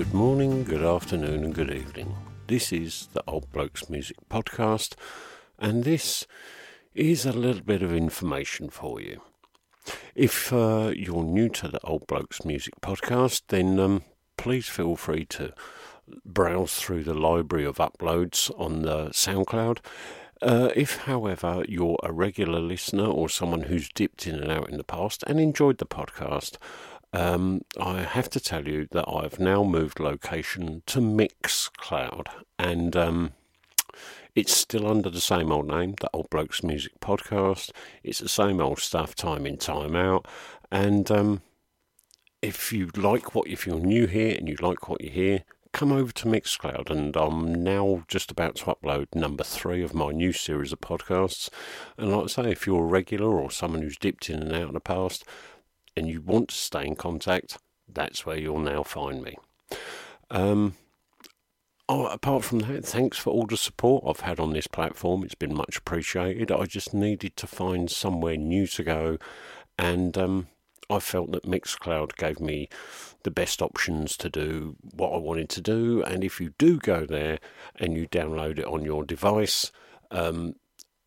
good morning, good afternoon, and good evening. This is the Old Blokes Music Podcast, and this is a little bit of information for you. If uh, you're new to the Old Blokes Music Podcast, then um, please feel free to browse through the library of uploads on the SoundCloud. Uh, if, however, you're a regular listener or someone who's dipped in and out in the past and enjoyed the podcast, um, I have to tell you that I've now moved location to Mixcloud, and um, it's still under the same old name, the Old Blokes Music Podcast. It's the same old stuff, time in, time out, and um, if you like what, if you're new here and you like what you hear, come over to Mixcloud, and I'm now just about to upload number three of my new series of podcasts. And like I say, if you're a regular or someone who's dipped in and out in the past, and you want to stay in contact, that's where you'll now find me. Um, oh, apart from that, thanks for all the support I've had on this platform. It's been much appreciated. I just needed to find somewhere new to go, and um, I felt that Mixcloud gave me the best options to do what I wanted to do. And if you do go there and you download it on your device, um,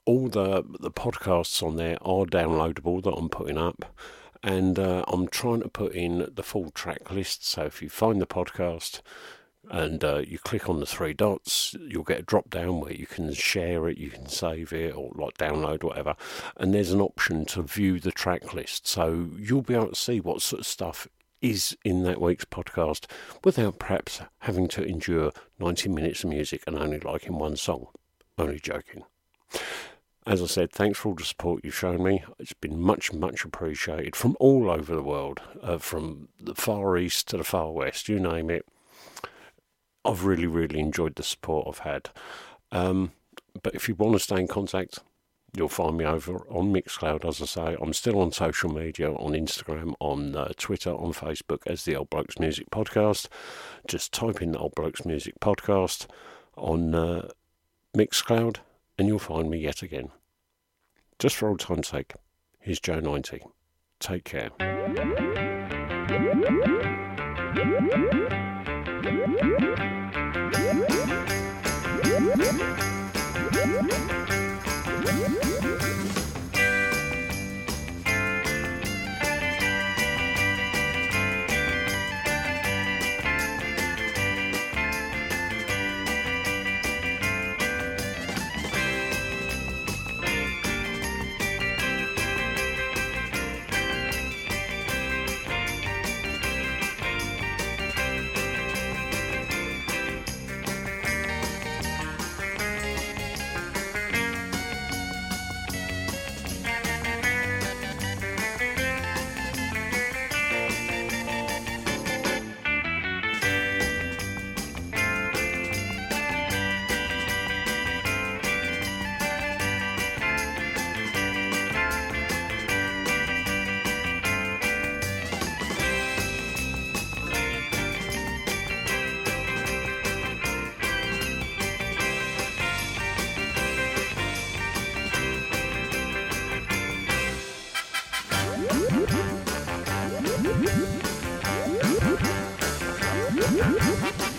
all the the podcasts on there are downloadable that I'm putting up and uh, I'm trying to put in the full track list. So if you find the podcast and uh, you click on the three dots, you'll get a drop down where you can share it, you can save it, or like download whatever. And there's an option to view the track list, so you'll be able to see what sort of stuff is in that week's podcast without perhaps having to endure 90 minutes of music and only liking one song. Only joking. As I said, thanks for all the support you've shown me. It's been much, much appreciated from all over the world, uh, from the Far East to the Far West, you name it. I've really, really enjoyed the support I've had. Um, but if you want to stay in contact, you'll find me over on Mixcloud, as I say. I'm still on social media, on Instagram, on uh, Twitter, on Facebook as the Old Blokes Music Podcast. Just type in the Old Blokes Music Podcast on uh, Mixcloud and you'll find me yet again. Just for old time's sake, here's Joe 90. Take care. Música